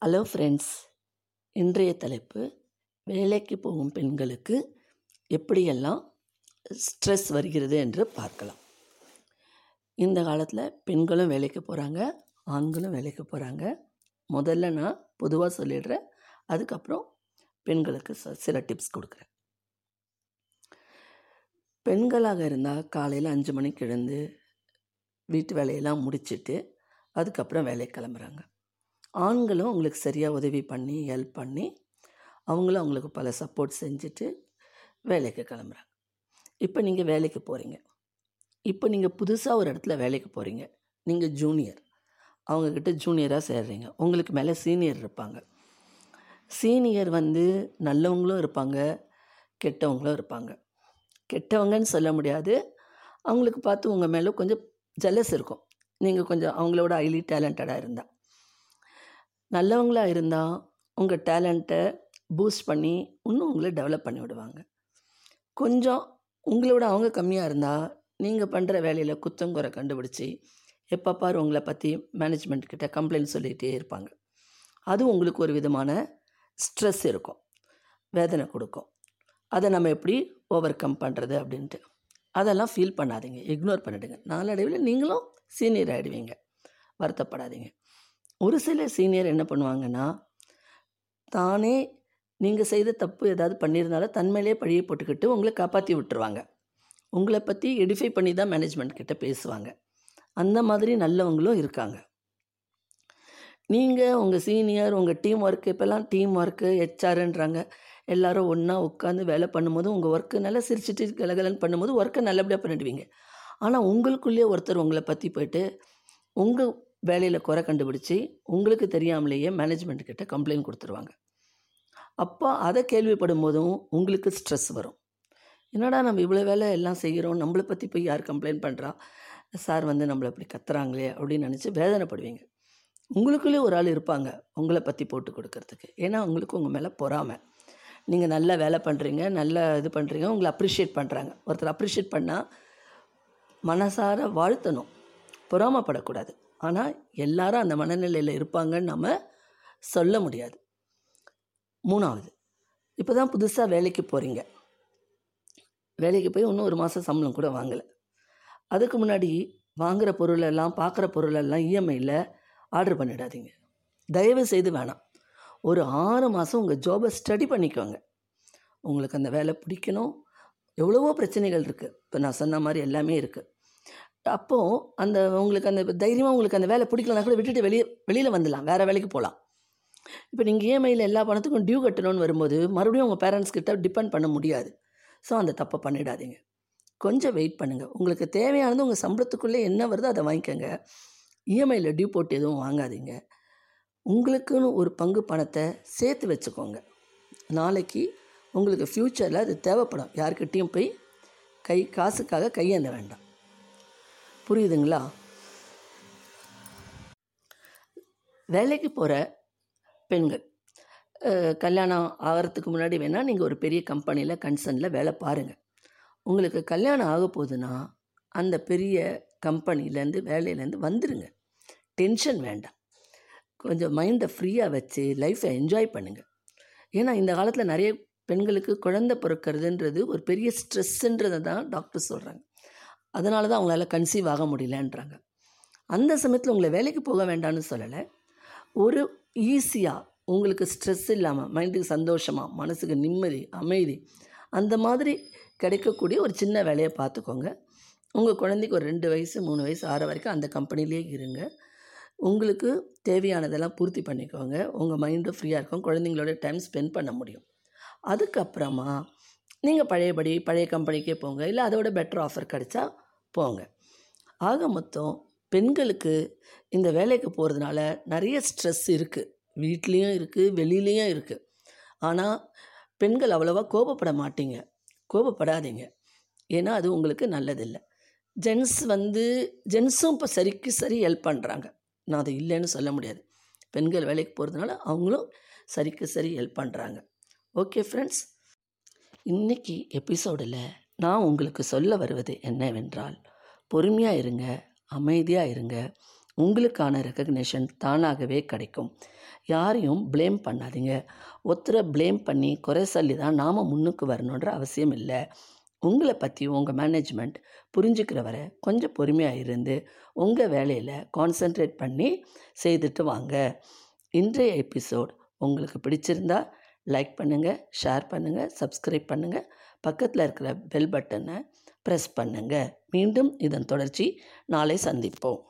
Hello friends இன்றைய தலைப்பு வேலைக்கு போகும் பெண்களுக்கு எப்படியெல்லாம் ஸ்ட்ரெஸ் வருகிறது என்று பார்க்கலாம். இந்த காலத்தில் பெண்களும் வேலைக்கு போகிறாங்க ஆண்களும் வேலைக்கு போகிறாங்க முதல்ல நான் பொதுவாக சொல்லிடுறேன். அதுக்கப்புறம் பெண்களுக்கு ச- சில டிப்ஸ் கொடுக்குறேன். பெண்களாக இருந்தால் காலையில் அஞ்சு மணிக்கு எழுந்து வீட்டு வேலையெல்லாம் முடிச்சுட்டு அதுக்கப்புறம் வேலைக்கு கிளம்புறாங்க. ஆண்களும் அவங்களுக்கு சரியாக உதவி பண்ணி ஹெல்ப் பண்ணி அவங்களும் அவங்களுக்கு பல சப்போர்ட் செஞ்சுட்டு வேலைக்கு கிளம்புறாங்க. இப்போ நீங்கள் வேலைக்கு போகிறீங்க இப்போ நீங்கள் புதுசாக ஒரு இடத்துல வேலைக்கு போகிறீங்க நீங்கள் ஜூனியர் அவங்கக்கிட்ட ஜூனியராக சேர்றீங்க. உங்களுக்கு மேலே சீனியர் இருப்பாங்க. சீனியர் வந்து நல்லவங்களும் இருப்பாங்க கெட்டவங்களும் இருப்பாங்க. கெட்டவங்கன்னு சொல்ல முடியாது. அவங்களுக்கு பார்த்து உங்கள் மேலே கொஞ்சம் ஜெலஸ் இருக்கும். நீங்கள் கொஞ்சம் அவங்களோட ஹைலி டேலண்டடாக இருந்தால் நல்லவங்களாக இருந்தால் உங்கள் டேலண்ட்டை பூஸ்ட் பண்ணி இன்னும் உங்களை டெவலப் பண்ணி விடுவாங்க. கொஞ்சம் உங்களோட அவங்க கம்மியாக இருந்தால் நீங்கள் பண்ணுற வேலையில் குத்தங்குறை கண்டுபிடிச்சி எப்போ பாரு உங்களை பற்றி மேனேஜ்மெண்ட் கிட்ட கம்ப்ளைண்ட் சொல்லிகிட்டே இருப்பாங்க. அது உங்களுக்கு ஒரு விதமான ஸ்ட்ரெஸ் இருக்கும். வேதனை கொடுக்கும். அதை நம்ம எப்படி ஓவர் கம் பண்ணுறது அப்படின்ட்டு. அதெல்லாம் ஃபீல் பண்ணாதீங்க. இக்னோர் பண்ணிடுங்க. நாளடைவில் நீங்களும் சீனியர் ஆகிடுவீங்க வருத்தப்படாதீங்க. ஒரு சில சீனியர் என்ன பண்ணுவாங்கன்னா தானே நீங்கள் செய்த தப்பு ஏதாவது பண்ணியிருந்தாலும் தன்மையிலே பழியை போட்டுக்கிட்டு உங்களை காப்பாற்றி விட்டுருவாங்க. உங்களை பற்றி எடிஃபை பண்ணி தான் மேனேஜ்மெண்ட் கிட்ட பேசுவாங்க. அந்த மாதிரி நல்லவங்களும் இருக்காங்க. நீங்கள் உங்கள் சீனியர் உங்கள் டீம் ஒர்க்கு இப்போல்லாம் டீம் ஒர்க்கு ஹெச்ஆர்ன்றாங்க எல்லாரும் ஒன்றா உட்காந்து வேலை பண்ணும்போது உங்கள் ஒர்க்கு நல்லா சிரிச்சிட்டு கலகலன்னு பண்ணும்போது ஒர்க்கை நல்லபடியாக பண்ணிடுவீங்க. ஆனால் உங்களுக்குள்ளேயே ஒருத்தர் உங்களை பற்றி போயிட்டு உங்கள் வேலையில் குறை கண்டுபிடிச்சி உங்களுக்கு தெரியாமலேயே மேனேஜ்மெண்ட் கிட்ட கம்ப்ளைண்ட் கொடுத்துருவாங்க. அப்போ அதை கேள்விப்படும் போதும் உங்களுக்கு ஸ்ட்ரெஸ் வரும். என்னடா நம்ம இவ்வளோ வேலை எல்லாம் செய்கிறோம் நம்மளை பற்றி போய் யார் கம்ப்ளைண்ட் பண்ணுறா சார் வந்து நம்மளை இப்படி கத்துறாங்களே அப்படின்னு நினச்சி வேதனைப்படுவீங்க. உங்களுக்குள்ளே ஒரு ஆள் இருப்பாங்க உங்களை பற்றி போட்டு கொடுக்கறதுக்கு. ஏன்னா உங்களுக்கு உங்கள் மேலே பொறாமை. நீங்கள் நல்லா வேலை பண்ணுறீங்க நல்லா இது பண்ணுறீங்க உங்களை அப்ரிஷியேட் பண்ணுறாங்க ஒருத்தர் அப்ரிஷியேட் பண்ணால் மனசார வாழ்த்தணும். பொறாமப்படக்கூடாது. ஆனால் எல்லாரும் அந்த மனநிலையில் இருப்பாங்கன்னு நம்ம சொல்ல முடியாது. மூணாவது இப்போ தான் புதுசாக வேலைக்கு போகிறீங்க வேலைக்கு போய் இன்னும் ஒரு மாதம் சம்பளம் கூட வாங்கலை. அதுக்கு முன்னாடி வாங்குகிற பொருளெல்லாம் பார்க்குற பொருளெல்லாம் இஎம்ஐயில் ஆர்டர் பண்ணிடாதீங்க. தயவு செய்து வேணாம். ஒரு ஆறு மாதம் உங்கள் ஜாபை ஸ்டடி பண்ணிக்கோங்க. உங்களுக்கு அந்த வேலை பிடிக்கணும். எவ்வளவோ பிரச்சனைகள் இருக்குது இப்போ நான் சொன்ன மாதிரி எல்லாமே இருக்குது அப்போது அந்த உங்களுக்கு அந்த தைரியமாக உங்களுக்கு அந்த வேலை பிடிக்கலனா கூட விட்டுட்டு வெளியே வெளியில் வந்துடலாம். வேறு வேலைக்கு போகலாம் இப்போ நீங்கள் இஎம்ஐயில் எல்லா பணத்துக்கும் டியூ கட்டணும்னு வரும்போது மறுபடியும் உங்கள் பேரண்ட்ஸ் கிட்ட டிபெண்ட் பண்ண முடியாது. ஸோ அந்த தப்பை பண்ணிடாதீங்க. கொஞ்சம் வெயிட் பண்ணுங்கள் உங்களுக்கு தேவையானது உங்கள் சம்பளத்துக்குள்ளே என்ன வருதோ அதை வாங்கிக்கோங்க. இஎம்ஐயில் டியூ போட்டு எதுவும் வாங்காதீங்க. உங்களுக்குன்னு ஒரு பங்கு பணத்தை சேர்த்து வச்சுக்கோங்க. நாளைக்கு உங்களுக்கு ஃப்யூச்சரில் அது தேவைப்படும். யாருக்கிட்டேயும் போய் கை காசுக்காக கையேந்த வேண்டாம். புரியுதுங்களா? வேலைக்கு போகிற பெண்கள் கல்யாணம் ஆகிறதுக்கு முன்னாடி வேணால் நீங்கள் ஒரு பெரிய கம்பெனியில் கன்சர்னில் வேலை பாருங்கள் உங்களுக்கு கல்யாணம் ஆக போகுதுன்னா அந்த பெரிய கம்பெனிலேருந்து வேலையிலேருந்து வந்துடுங்க டென்ஷன் வேண்டாம். கொஞ்சம் மைண்டை ஃப்ரீயாக வச்சு லைஃப்பை என்ஜாய் பண்ணுங்கள் ஏன்னா இந்த காலத்தில் நிறைய பெண்களுக்கு குழந்தை பிறக்கிறதுன்றது ஒரு பெரிய ஸ்ட்ரெஸ்ஸுன்றதை தான் டாக்டர் சொல்கிறாங்க அதனால தான் அவங்களால கன்சீவ் ஆக முடியலன்றாங்க. அந்த சமயத்தில் உங்களை வேலைக்கு போக வேண்டாம்னு சொல்லலை. ஒரு ஈஸியாக உங்களுக்கு ஸ்ட்ரெஸ் இல்லாமல் மைண்டுக்கு சந்தோஷமாக மனசுக்கு நிம்மதி அமைதி அந்த மாதிரி கிடைக்கக்கூடிய ஒரு சின்ன வேலையை பார்த்துக்கோங்க. உங்கள் குழந்தைக்கு ஒரு ரெண்டு வயசு மூணு வயசு ஆறு வரைக்கும் அந்த கம்பெனிலே இருங்க. உங்களுக்கு தேவையானதெல்லாம் பூர்த்தி பண்ணிக்கோங்க. உங்கள் மைண்டும் ஃப்ரீயாக இருக்கும். குழந்தைங்களோட டைம் ஸ்பெண்ட் பண்ண முடியும். அதுக்கப்புறமா நீங்கள் பழையபடி பழைய கம்பெனிக்கே போங்க. இல்லை அதோட பெட்டர் ஆஃபர் கிடைச்சா போங்க ஆக மொத்தம் பெண்களுக்கு இந்த வேலைக்கு போகிறதுனால நிறைய ஸ்ட்ரெஸ் இருக்குது வீட்லேயும் இருக்குது வெளியிலையும் இருக்குது ஆனால் பெண்கள் அவ்வளோவா கோபப்பட மாட்டீங்க. கோபப்படாதீங்க. ஏன்னா அது உங்களுக்கு நல்லதில்லை. ஜென்ஸ் வந்து ஜென்ஸும் இப்போ சரிக்கு சரி ஹெல்ப் பண்ணுறாங்க நான் அது இல்லைன்னு சொல்ல முடியாது. பெண்கள் வேலைக்கு போகிறதுனால அவங்களும் சரிக்கு சரி ஹெல்ப் பண்ணுறாங்க ஓகே ஃப்ரெண்ட்ஸ் இன்றைக்கி எபிசோடில் நான் உங்களுக்கு சொல்ல வருவது என்னவென்றால் பொறுமையாக இருங்க அமைதியாக இருங்க. உங்களுக்கான ரெக்கக்னேஷன் தானாகவே கிடைக்கும். யாரையும் ப்ளேம் பண்ணாதீங்க. ஒருத்தரை ப்ளேம் பண்ணி குறை சொல்லி தான் நாம் முன்னுக்கு வரணுன்ற அவசியம் இல்லை. உங்களை பற்றி உங்கள் மேனேஜ்மெண்ட் புரிஞ்சுக்கிற வரை கொஞ்சம் பொறுமையாக இருந்து உங்கள் வேலையில் கான்சென்ட்ரேட் பண்ணி செய்துட்டு வாங்க. இன்றைய எபிசோட் உங்களுக்கு பிடிச்சிருந்தா லைக் பண்ணுங்கள் ஷேர் பண்ணுங்கள் சப்ஸ்கிரைப் பண்ணுங்கள் பக்கத்தில் இருக்கிற பெல் பட்டனை ப்ரெஸ் பண்ணுங்கள் மீண்டும் இதன் தொடர்ச்சி நாளை சந்திப்போம்.